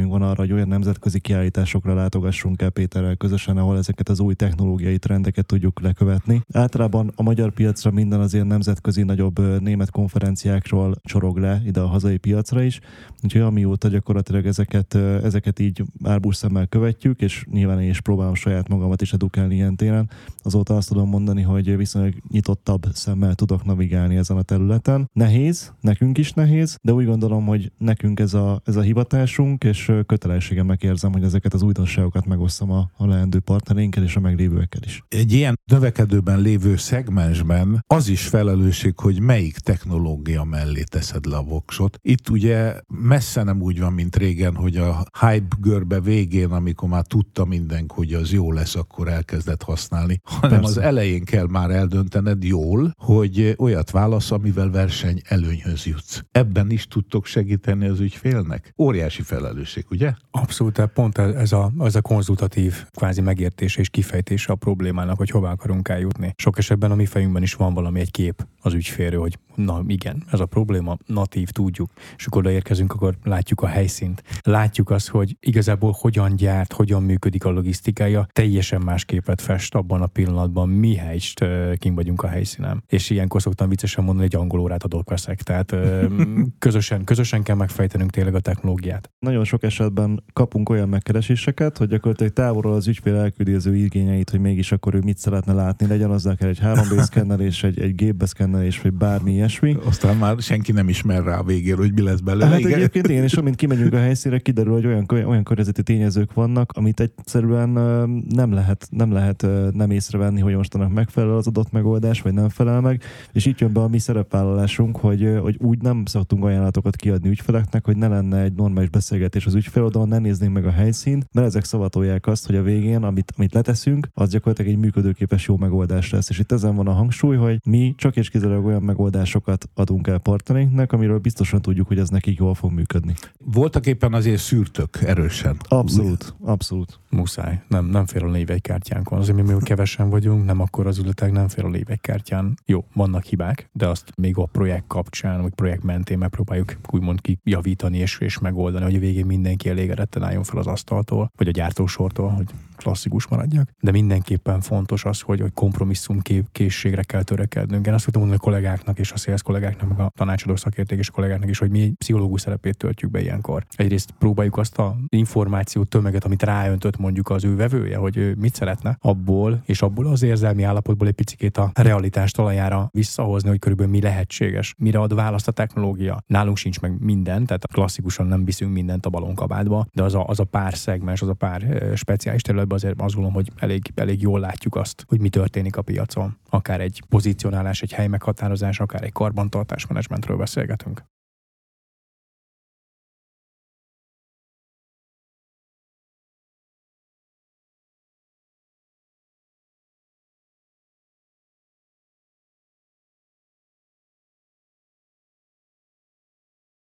lehetőségünk van arra, hogy olyan nemzetközi kiállításokra látogassunk el Péterrel közösen, ahol ezeket az új technológiai trendeket tudjuk lekövetni. Általában a magyar piacra minden az ilyen nemzetközi nagyobb német konferenciákról csorog le ide a hazai piacra is, úgyhogy amióta gyakorlatilag ezeket, ezeket így árbus szemmel követjük, és nyilván én is próbálom saját magamat is edukálni ilyen téren, azóta azt tudom mondani, hogy viszonylag nyitottabb szemmel tudok navigálni ezen a területen. Nehéz, nekünk is nehéz, de úgy gondolom, hogy nekünk ez a, ez a hivatásunk, és kötelességemnek érzem, hogy ezeket az újdonságokat megosztom a, a leendő partnereinkkel és a meglévőekkel is. Egy ilyen növekedőben lévő szegmensben az is felelősség, hogy melyik technológia mellé teszed le a voksot. Itt ugye messze nem úgy van, mint régen, hogy a hype görbe végén, amikor már tudta mindenki, hogy az jó lesz, akkor elkezdett használni, hanem Persze. az elején kell már eldöntened jól, hogy olyat válasz, amivel verseny előnyhöz jutsz. Ebben is tudtok segíteni az ügyfélnek? Óriási felelősség, ugye? Abszolút, pont ez a, ez a konzultatív kvázi megértés és kifejtése a problémának, hogy hova akarunk eljutni. Sok esetben a mi fejünkben is van valami egy kép az ügyfélről, hogy na igen, ez a probléma, natív, tudjuk. És akkor odaérkezünk, akkor látjuk a helyszínt. Látjuk azt, hogy igazából hogyan gyárt, hogyan működik a logisztikája, teljesen más képet fest abban a pillanatban, mi helyst kint vagyunk a helyszínen. És ilyenkor szoktam viccesen mondani, hogy angol órát adok veszek. Tehát közösen, közösen kell megfejtenünk tényleg a technológiát. Nagyon sok esetben kapunk olyan megkereséseket, hogy gyakorlatilag távolról az ügyfél elküldi az ő igényeit, hogy mégis akkor ő mit szeretne látni, legyen azzal kell egy 3D szkennelés, egy, egy gépbe szkennelés, vagy bármi ilyesmi. Aztán már senki nem ismer rá a végén, hogy mi lesz belőle. Hát igen. egyébként én is, amint kimegyünk a helyszínre, kiderül, hogy olyan, olyan környezeti tényezők vannak, amit egyszerűen nem lehet, nem lehet nem észrevenni, hogy mostanak megfelel az adott megoldás, vagy nem felel meg. És itt jön be a mi szerepvállalásunk, hogy, hogy úgy nem szoktunk ajánlatokat kiadni ügyfeleknek, hogy ne lenne egy normális beszélgetés az ügyfél ne néznénk meg a helyszínt, mert ezek szavatolják azt, hogy a végén, amit, amit leteszünk, az gyakorlatilag egy működőképes jó megoldás lesz. És itt ezen van a hangsúly, hogy mi csak és kizárólag olyan megoldásokat adunk el partnereinknek, amiről biztosan tudjuk, hogy ez nekik jól fog működni. Voltak éppen azért szűrtök erősen. Abszolút, abszolút. Muszáj. Nem, nem fér a névegykártyánkon. Azért, mi, kevesen vagyunk, nem akkor az ületek, nem fér a névegykártyán. Jó, vannak hibák, de azt még a projekt kapcsán, vagy projekt mentén megpróbáljuk úgymond kijavítani és, és megoldani, hogy a végén mindenki elégedetten álljon fel az asztaltól, vagy a gyártósortól, hogy klasszikus maradjak. De mindenképpen fontos az, hogy, hogy kompromisszum készségre kell törekednünk. Én azt tudom mondani a kollégáknak és a sales kollégáknak, meg a tanácsadó szakértékes kollégáknak is, hogy mi egy pszichológus szerepét töltjük be ilyenkor. Egyrészt próbáljuk azt a információ tömeget, amit ráöntött mondjuk az ő vevője, hogy ő mit szeretne abból, és abból az érzelmi állapotból egy picit a realitás talajára visszahozni, hogy körülbelül mi lehetséges, mire ad választ a technológia. Nálunk sincs meg minden, tehát klasszikusan nem viszünk mindent a balonkabátba, de az a, az a pár szegmens, az a pár speciális területben azért azt gondolom, hogy elég, elég jól látjuk azt, hogy mi történik a piacon. Akár egy pozícionálás, egy hely meghatározás, akár egy karbantartás menedzsmentről beszélgetünk.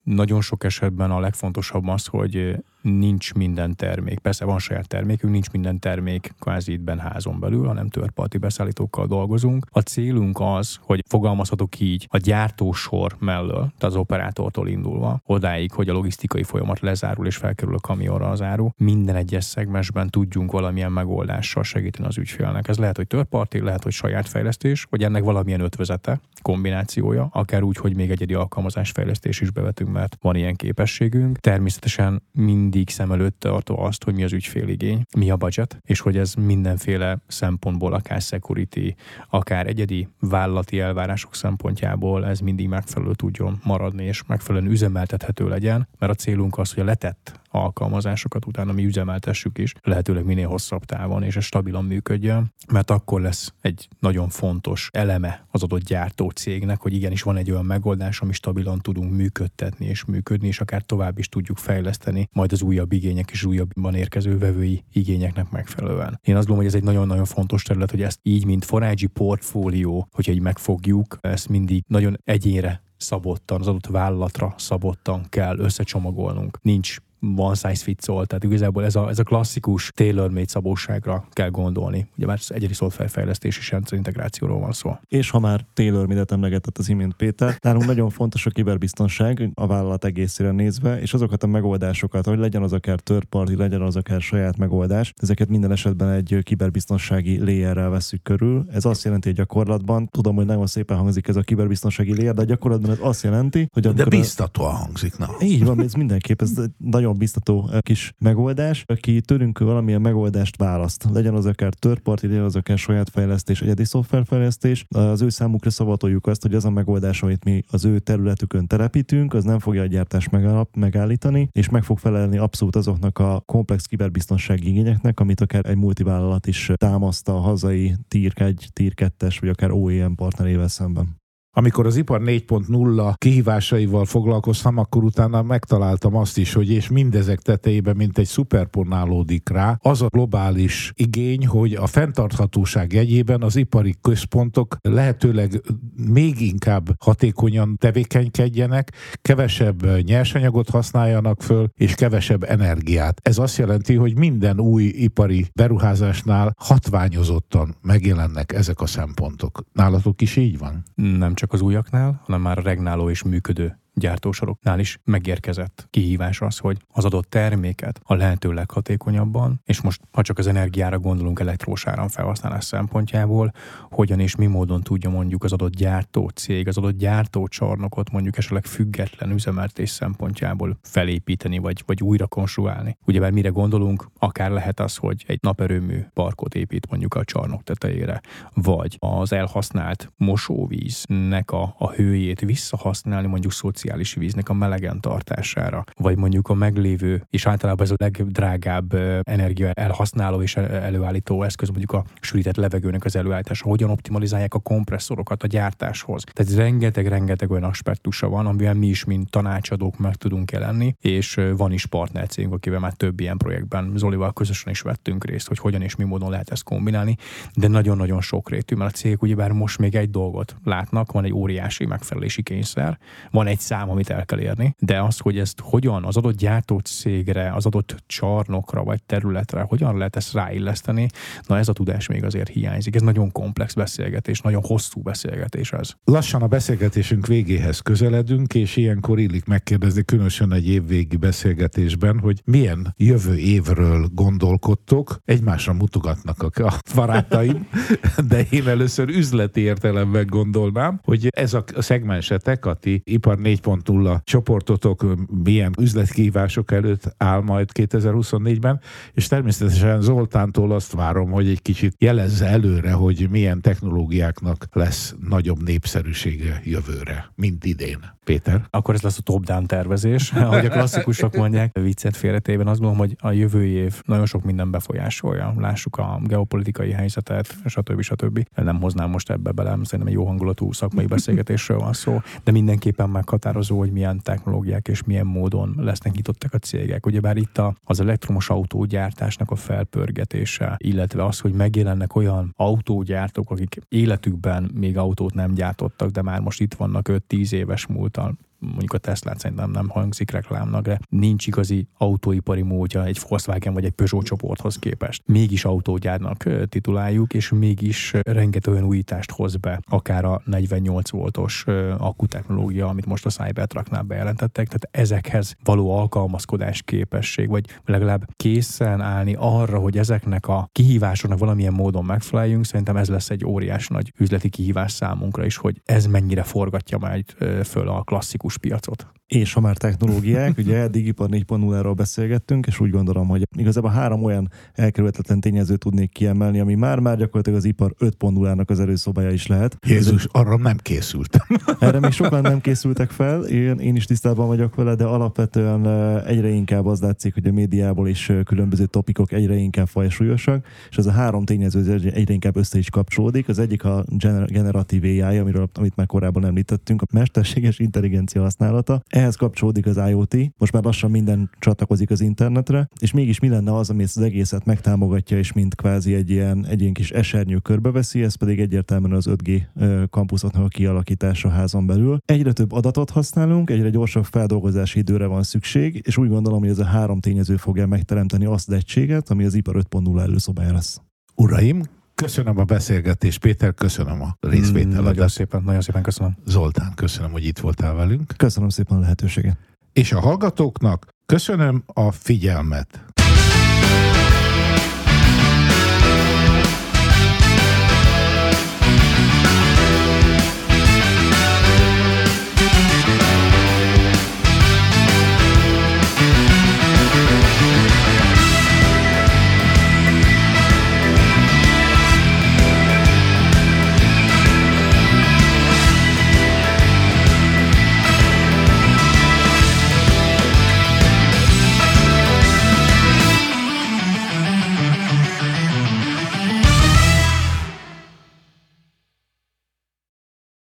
nagyon sok esetben a legfontosabb az, hogy nincs minden termék. Persze van saját termékünk, nincs minden termék kvázi itt házon belül, hanem törparti beszállítókkal dolgozunk. A célunk az, hogy fogalmazhatok így, a gyártósor mellől, tehát az operátortól indulva, odáig, hogy a logisztikai folyamat lezárul és felkerül a kamionra az áru, minden egyes szegmensben tudjunk valamilyen megoldással segíteni az ügyfélnek. Ez lehet, hogy törparti, lehet, hogy saját fejlesztés, vagy ennek valamilyen ötvezete, kombinációja, akár úgy, hogy még egyedi alkalmazásfejlesztés is bevetünk, mert van ilyen képességünk. Természetesen mind mindig szem előtt tartva azt, hogy mi az ügyféligény, mi a budget, és hogy ez mindenféle szempontból, akár security, akár egyedi vállalati elvárások szempontjából ez mindig megfelelő tudjon maradni, és megfelelően üzemeltethető legyen, mert a célunk az, hogy a letett alkalmazásokat utána mi üzemeltessük is, lehetőleg minél hosszabb távon, és ez stabilan működjön, mert akkor lesz egy nagyon fontos eleme az adott gyártó cégnek, hogy igenis van egy olyan megoldás, ami stabilan tudunk működtetni és működni, és akár tovább is tudjuk fejleszteni, majd az újabb igények és újabban érkező vevői igényeknek megfelelően. Én azt gondolom, hogy ez egy nagyon-nagyon fontos terület, hogy ezt így, mint forágyi portfólió, hogyha így megfogjuk, ezt mindig nagyon egyénre szabottan, az adott vállalatra szabottan kell összecsomagolnunk. Nincs one size fits all, tehát igazából ez a, ez a klasszikus tailor-made szabóságra kell gondolni. Ugye már egyedi szoftverfejlesztés és rendszerintegrációról van szó. És ha már tailor-made-et emlegetett az imént Péter, nálunk nagyon fontos a kiberbiztonság a vállalat egészére nézve, és azokat a megoldásokat, hogy legyen az akár third party, legyen az akár saját megoldás, ezeket minden esetben egy kiberbiztonsági layerrel veszük körül. Ez azt jelenti, hogy gyakorlatban, tudom, hogy nagyon szépen hangzik ez a kiberbiztonsági layer, de gyakorlatban ez azt jelenti, hogy de biztatóan hangzik, na. Így van, ez mindenképp, ez nagyon biztató eh, kis megoldás, aki tőlünk valamilyen megoldást választ. Legyen az akár törparti, legyen az akár saját fejlesztés, egyedi szoftverfejlesztés. Az ő számukra szavatoljuk azt, hogy az a megoldás, amit mi az ő területükön telepítünk, az nem fogja a gyártást megállítani, és meg fog felelni abszolút azoknak a komplex kiberbiztonsági igényeknek, amit akár egy multivállalat is támaszt a hazai Tier 1, Tier 2-es, vagy akár OEM partnerével szemben. Amikor az ipar 4.0 kihívásaival foglalkoztam, akkor utána megtaláltam azt is, hogy és mindezek tetejében, mint egy szuperponálódik rá, az a globális igény, hogy a fenntarthatóság jegyében az ipari központok lehetőleg még inkább hatékonyan tevékenykedjenek, kevesebb nyersanyagot használjanak föl, és kevesebb energiát. Ez azt jelenti, hogy minden új ipari beruházásnál hatványozottan megjelennek ezek a szempontok. Nálatok is így van? Nem csak csak az újaknál, hanem már a regnáló és működő gyártósoroknál is megérkezett kihívás az, hogy az adott terméket a lehető leghatékonyabban, és most ha csak az energiára gondolunk elektrós áram felhasználás szempontjából, hogyan és mi módon tudja mondjuk az adott gyártó cég, az adott gyártócsarnokot mondjuk esetleg független üzemeltés szempontjából felépíteni, vagy, vagy újra konstruálni. Ugyebár mire gondolunk, akár lehet az, hogy egy naperőmű parkot épít mondjuk a csarnok tetejére, vagy az elhasznált mosóvíznek a, a hőjét visszahasználni mondjuk szociális víznek a melegen tartására, vagy mondjuk a meglévő, és általában ez a legdrágább energia elhasználó és előállító eszköz, mondjuk a sűrített levegőnek az előállítása, hogyan optimalizálják a kompresszorokat a gyártáshoz. Tehát rengeteg-rengeteg olyan aspektusa van, amiben mi is, mint tanácsadók meg tudunk jelenni, és van is partnercégünk, akivel már több ilyen projektben Zolival közösen is vettünk részt, hogy hogyan és mi módon lehet ezt kombinálni, de nagyon-nagyon sokrétű, mert a cégek ugyebár most még egy dolgot látnak, van egy óriási megfelelési kényszer, van egy szám, amit el kell érni, de az, hogy ezt hogyan az adott gyártócégre, az adott csarnokra vagy területre, hogyan lehet ezt ráilleszteni, na ez a tudás még azért hiányzik. Ez nagyon komplex beszélgetés, nagyon hosszú beszélgetés ez. Lassan a beszélgetésünk végéhez közeledünk, és ilyenkor illik megkérdezni, különösen egy évvégi beszélgetésben, hogy milyen jövő évről gondolkodtok. Egymásra mutogatnak a barátaim, de én először üzleti értelemben gondolnám, hogy ez a szegmensetek, a ti ipar 4.0 csoportotok milyen üzletkívások előtt áll majd 2024-ben, és természetesen Zoltántól azt várom, hogy egy kicsit jelezze előre, hogy milyen technológiáknak lesz nagyobb népszerűsége jövőre, mint idén. Péter? Akkor ez lesz a top-down tervezés, ahogy a klasszikusok mondják. Viccet félretében azt gondolom, hogy a jövő év nagyon sok minden befolyásolja. Lássuk a geopolitikai helyzetet, stb. stb. Nem hoznám most ebbe bele, szerintem egy jó hangulatú szakmai beszélgetésről van szó, de mindenképpen meghatározó, hogy milyen technológiák és milyen módon lesznek nyitottak a cégek. Ugyebár itt az elektromos autógyártásnak a felpörgetése, illetve az, hogy megjelennek olyan autógyártók, akik életükben még autót nem gyártottak, de már most itt vannak 5-10 éves total. Mondjuk a tesla szerintem nem hangzik reklámnak, de nincs igazi autóipari módja egy Volkswagen vagy egy Peugeot csoporthoz képest. Mégis autógyárnak tituláljuk, és mégis rengeteg olyan újítást hoz be, akár a 48 voltos akkutechnológia, amit most a Cybertrucknál bejelentettek, tehát ezekhez való alkalmazkodás képesség, vagy legalább készen állni arra, hogy ezeknek a kihívásoknak valamilyen módon megfeleljünk, szerintem ez lesz egy óriás nagy üzleti kihívás számunkra is, hogy ez mennyire forgatja majd föl a klasszikus piacot. És ha már technológiák, ugye eddig ipar 4.0-ról beszélgettünk, és úgy gondolom, hogy igazából három olyan elkerülhetetlen tényezőt tudnék kiemelni, ami már-már gyakorlatilag az ipar 5.0-nak az erőszobája is lehet. Jézus, arra nem készültem. Erre még sokan nem készültek fel, én, én is tisztában vagyok vele, de alapvetően egyre inkább az látszik, hogy a médiából is különböző topikok egyre inkább fajsúlyosak, és ez a három tényező egyre inkább össze is kapcsolódik. Az egyik a generatív AI, amiről, amit már korábban említettünk, a mesterséges intelligencia használata. Ehhez kapcsolódik az IoT, most már lassan minden csatlakozik az internetre, és mégis mi lenne az, ami ezt az egészet megtámogatja, és mint kvázi egy ilyen, egy ilyen kis esernyő körbeveszi, ez pedig egyértelműen az 5G kampuszoknak a kialakítása házon belül. Egyre több adatot használunk, egyre gyorsabb feldolgozási időre van szükség, és úgy gondolom, hogy ez a három tényező fogja megteremteni azt az egységet, ami az ipar 5.0 előszobája lesz. Uraim, Köszönöm a beszélgetést, Péter, köszönöm a részvételedet. Nagyon szépen, nagyon szépen köszönöm. Zoltán, köszönöm, hogy itt voltál velünk. Köszönöm szépen a lehetőséget. És a hallgatóknak köszönöm a figyelmet.